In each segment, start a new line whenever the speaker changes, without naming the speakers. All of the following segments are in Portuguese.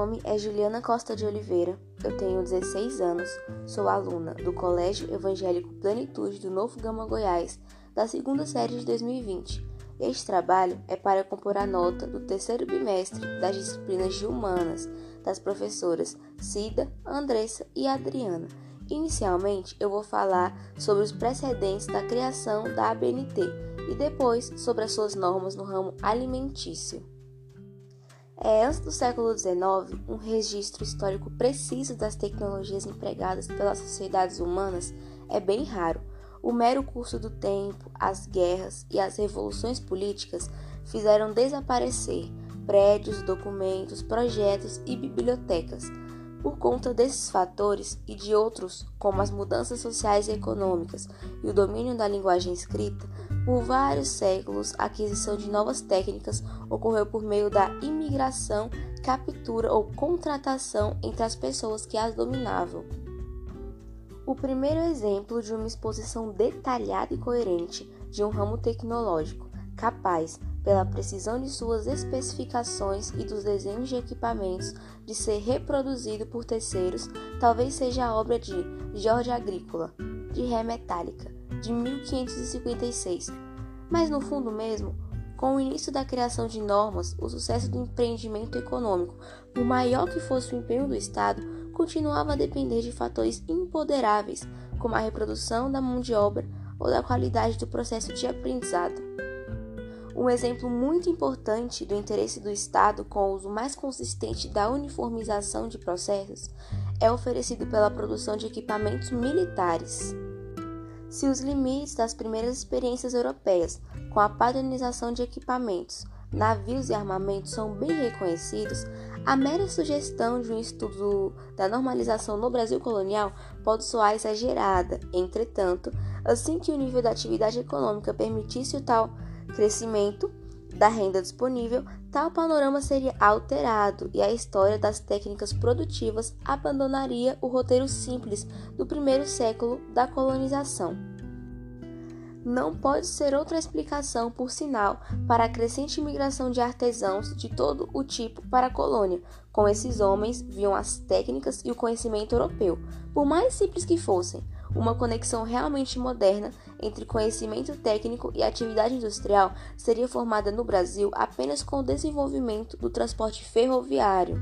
nome é Juliana Costa de Oliveira, eu tenho 16 anos, sou aluna do Colégio Evangélico Plenitude do Novo Gama Goiás, da segunda série de 2020. Este trabalho é para compor a nota do terceiro bimestre das disciplinas de Humanas, das professoras Cida, Andressa e Adriana. Inicialmente, eu vou falar sobre os precedentes da criação da ABNT e depois sobre as suas normas no ramo alimentício. É, antes do século XIX, um registro histórico preciso das tecnologias empregadas pelas sociedades humanas é bem raro. O mero curso do tempo, as guerras e as revoluções políticas fizeram desaparecer prédios, documentos, projetos e bibliotecas. Por conta desses fatores e de outros, como as mudanças sociais e econômicas e o domínio da linguagem escrita, por vários séculos, a aquisição de novas técnicas ocorreu por meio da imigração, captura ou contratação entre as pessoas que as dominavam. O primeiro exemplo de uma exposição detalhada e coerente de um ramo tecnológico, capaz, pela precisão de suas especificações e dos desenhos de equipamentos, de ser reproduzido por terceiros, talvez seja a obra de Jorge Agrícola, de Ré Metálica, de 1556. Mas no fundo mesmo, com o início da criação de normas, o sucesso do empreendimento econômico, por maior que fosse o empenho do Estado, continuava a depender de fatores imponderáveis, como a reprodução da mão de obra ou da qualidade do processo de aprendizado. Um exemplo muito importante do interesse do Estado com o uso mais consistente da uniformização de processos é oferecido pela produção de equipamentos militares. Se os limites das primeiras experiências europeias com a padronização de equipamentos, navios e armamentos são bem reconhecidos, a mera sugestão de um estudo da normalização no Brasil colonial pode soar exagerada. Entretanto, assim que o nível da atividade econômica permitisse o tal crescimento da renda disponível, tal panorama seria alterado e a história das técnicas produtivas abandonaria o roteiro simples do primeiro século da colonização. Não pode ser outra explicação, por sinal, para a crescente imigração de artesãos de todo o tipo para a colônia. Com esses homens viam as técnicas e o conhecimento europeu, por mais simples que fossem uma conexão realmente moderna entre conhecimento técnico e atividade industrial seria formada no Brasil apenas com o desenvolvimento do transporte ferroviário.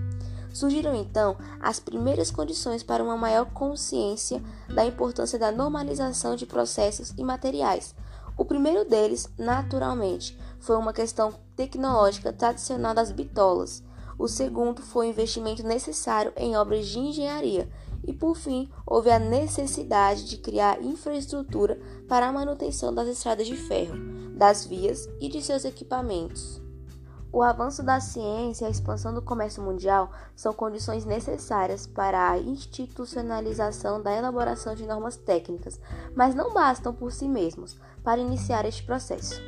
Surgiram então as primeiras condições para uma maior consciência da importância da normalização de processos e materiais. O primeiro deles, naturalmente, foi uma questão tecnológica tradicional das bitolas. O segundo foi o investimento necessário em obras de engenharia e, por fim, houve a necessidade de criar infraestrutura para a manutenção das estradas de ferro, das vias e de seus equipamentos. O avanço da ciência e a expansão do comércio mundial são condições necessárias para a institucionalização da elaboração de normas técnicas, mas não bastam por si mesmos para iniciar este processo.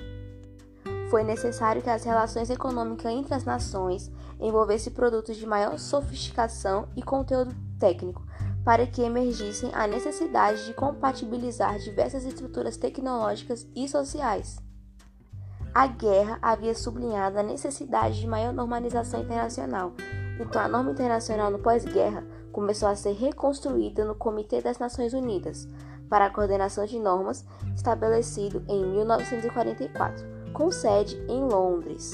Foi necessário que as relações econômicas entre as nações envolvessem produtos de maior sofisticação e conteúdo técnico, para que emergissem a necessidade de compatibilizar diversas estruturas tecnológicas e sociais. A guerra havia sublinhado a necessidade de maior normalização internacional, então a norma internacional no pós-guerra começou a ser reconstruída no Comitê das Nações Unidas para a Coordenação de Normas, estabelecido em 1944, com sede em Londres.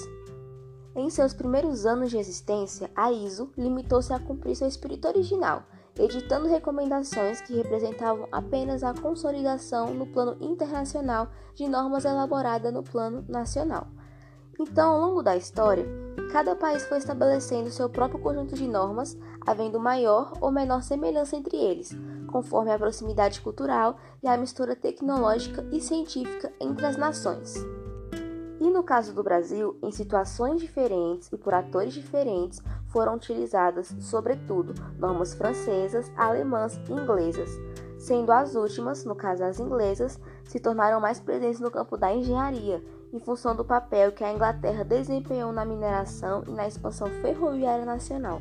Em seus primeiros anos de existência, a ISO limitou-se a cumprir seu espírito original, editando recomendações que representavam apenas a consolidação no plano internacional de normas elaboradas no plano nacional. Então, ao longo da história, cada país foi estabelecendo seu próprio conjunto de normas, havendo maior ou menor semelhança entre eles, conforme a proximidade cultural e a mistura tecnológica e científica entre as nações. E no caso do Brasil, em situações diferentes e por atores diferentes, foram utilizadas, sobretudo, normas francesas, alemãs e inglesas, sendo as últimas, no caso as inglesas, se tornaram mais presentes no campo da engenharia, em função do papel que a Inglaterra desempenhou na mineração e na expansão ferroviária nacional.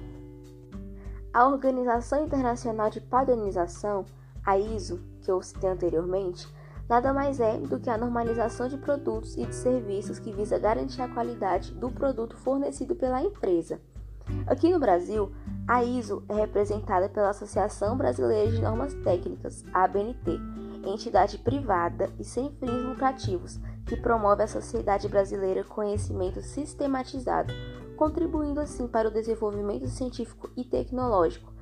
A Organização Internacional de Padronização, a ISO, que eu citei anteriormente, nada mais é do que a normalização de produtos e de serviços que visa garantir a qualidade do produto fornecido pela empresa. Aqui no Brasil, a ISO é representada pela Associação Brasileira de Normas Técnicas, ABNT, entidade privada e sem fins lucrativos que promove à sociedade brasileira conhecimento sistematizado, contribuindo assim para o desenvolvimento científico e tecnológico,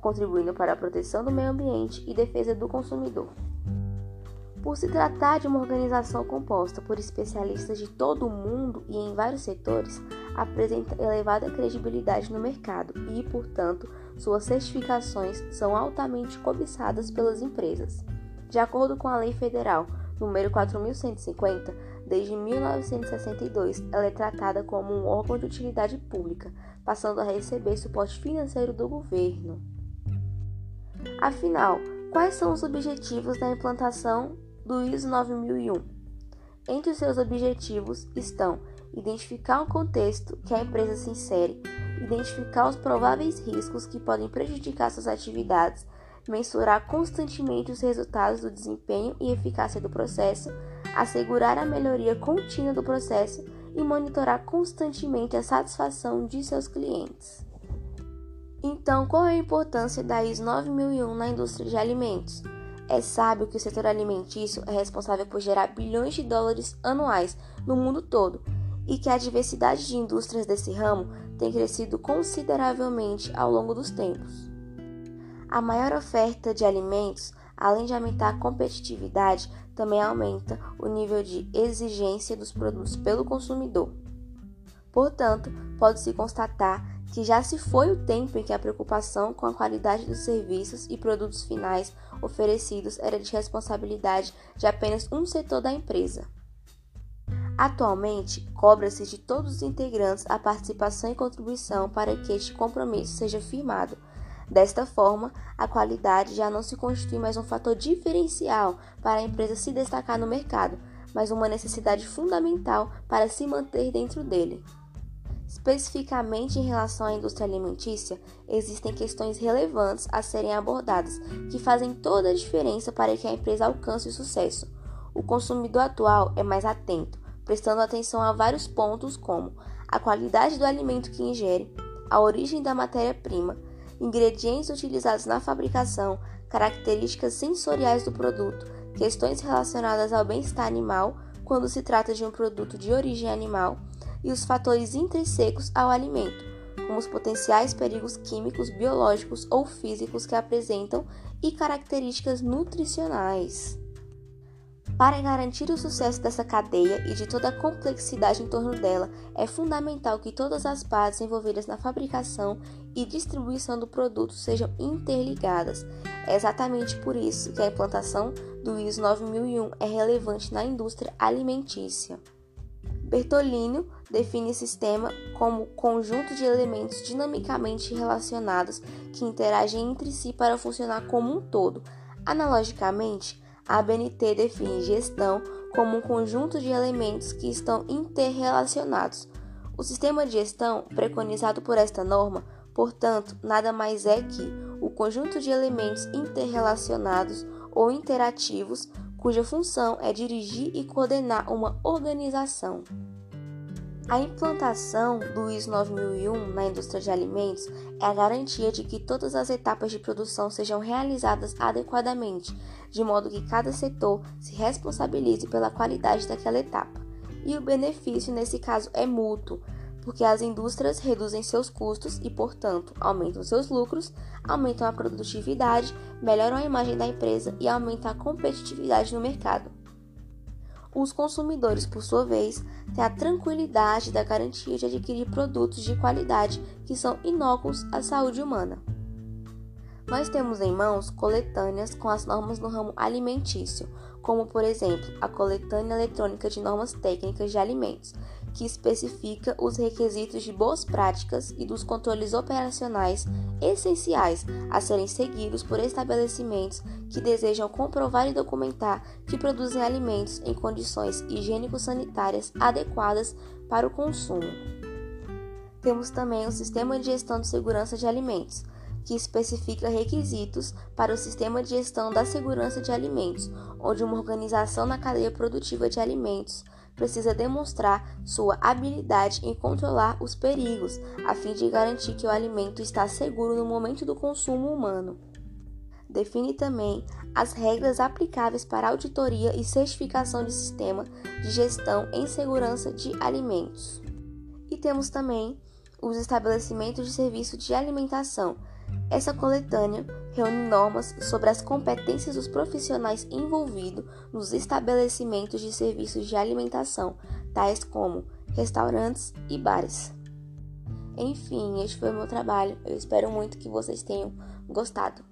contribuindo para a proteção do meio ambiente e defesa do consumidor. Por se tratar de uma organização composta por especialistas de todo o mundo e em vários setores, apresenta elevada credibilidade no mercado e, portanto, suas certificações são altamente cobiçadas pelas empresas. De acordo com a Lei Federal número 4150, desde 1962, ela é tratada como um órgão de utilidade pública, passando a receber suporte financeiro do governo. Afinal, quais são os objetivos da implantação do ISO 9001. Entre os seus objetivos estão identificar o contexto que a empresa se insere, identificar os prováveis riscos que podem prejudicar suas atividades, mensurar constantemente os resultados do desempenho e eficácia do processo, assegurar a melhoria contínua do processo e monitorar constantemente a satisfação de seus clientes. Então, qual é a importância da ISO 9001 na indústria de alimentos? É sábio que o setor alimentício é responsável por gerar bilhões de dólares anuais no mundo todo e que a diversidade de indústrias desse ramo tem crescido consideravelmente ao longo dos tempos. A maior oferta de alimentos, além de aumentar a competitividade, também aumenta o nível de exigência dos produtos pelo consumidor. Portanto, pode-se constatar que já se foi o tempo em que a preocupação com a qualidade dos serviços e produtos finais oferecidos era de responsabilidade de apenas um setor da empresa. Atualmente, cobra-se de todos os integrantes a participação e contribuição para que este compromisso seja firmado. Desta forma, a qualidade já não se constitui mais um fator diferencial para a empresa se destacar no mercado, mas uma necessidade fundamental para se manter dentro dele. Especificamente em relação à indústria alimentícia, existem questões relevantes a serem abordadas que fazem toda a diferença para que a empresa alcance o sucesso. O consumidor atual é mais atento, prestando atenção a vários pontos como a qualidade do alimento que ingere, a origem da matéria-prima, ingredientes utilizados na fabricação, características sensoriais do produto, questões relacionadas ao bem-estar animal quando se trata de um produto de origem animal e os fatores intrínsecos ao alimento, como os potenciais perigos químicos, biológicos ou físicos que apresentam e características nutricionais. Para garantir o sucesso dessa cadeia e de toda a complexidade em torno dela, é fundamental que todas as partes envolvidas na fabricação e distribuição do produto sejam interligadas. É exatamente por isso que a implantação do ISO 9001 é relevante na indústria alimentícia. Bertolini define sistema como conjunto de elementos dinamicamente relacionados que interagem entre si para funcionar como um todo. Analogicamente, a ABNT define gestão como um conjunto de elementos que estão interrelacionados. O sistema de gestão preconizado por esta norma, portanto, nada mais é que o conjunto de elementos interrelacionados ou interativos cuja função é dirigir e coordenar uma organização. A implantação do ISO 9001 na indústria de alimentos é a garantia de que todas as etapas de produção sejam realizadas adequadamente, de modo que cada setor se responsabilize pela qualidade daquela etapa. E o benefício nesse caso é mútuo, porque as indústrias reduzem seus custos e, portanto, aumentam seus lucros, aumentam a produtividade, melhoram a imagem da empresa e aumentam a competitividade no mercado. Os consumidores, por sua vez, têm a tranquilidade da garantia de adquirir produtos de qualidade que são inócuos à saúde humana. Nós temos em mãos coletâneas com as normas no ramo alimentício, como por exemplo a Coletânea Eletrônica de Normas Técnicas de Alimentos, que especifica os requisitos de boas práticas e dos controles operacionais essenciais a serem seguidos por estabelecimentos que desejam comprovar e documentar que produzem alimentos em condições higiênico-sanitárias adequadas para o consumo. Temos também o Sistema de Gestão de Segurança de Alimentos, que especifica requisitos para o Sistema de Gestão da Segurança de Alimentos, onde uma organização na cadeia produtiva de alimentos precisa demonstrar sua habilidade em controlar os perigos, a fim de garantir que o alimento está seguro no momento do consumo humano. Define também as regras aplicáveis para auditoria e certificação de sistema de gestão em segurança de alimentos. E temos também os estabelecimentos de serviço de alimentação. Essa coletânea reúne normas sobre as competências dos profissionais envolvidos nos estabelecimentos de serviços de alimentação, tais como restaurantes e bares. Enfim, este foi o meu trabalho. Eu espero muito que vocês tenham gostado.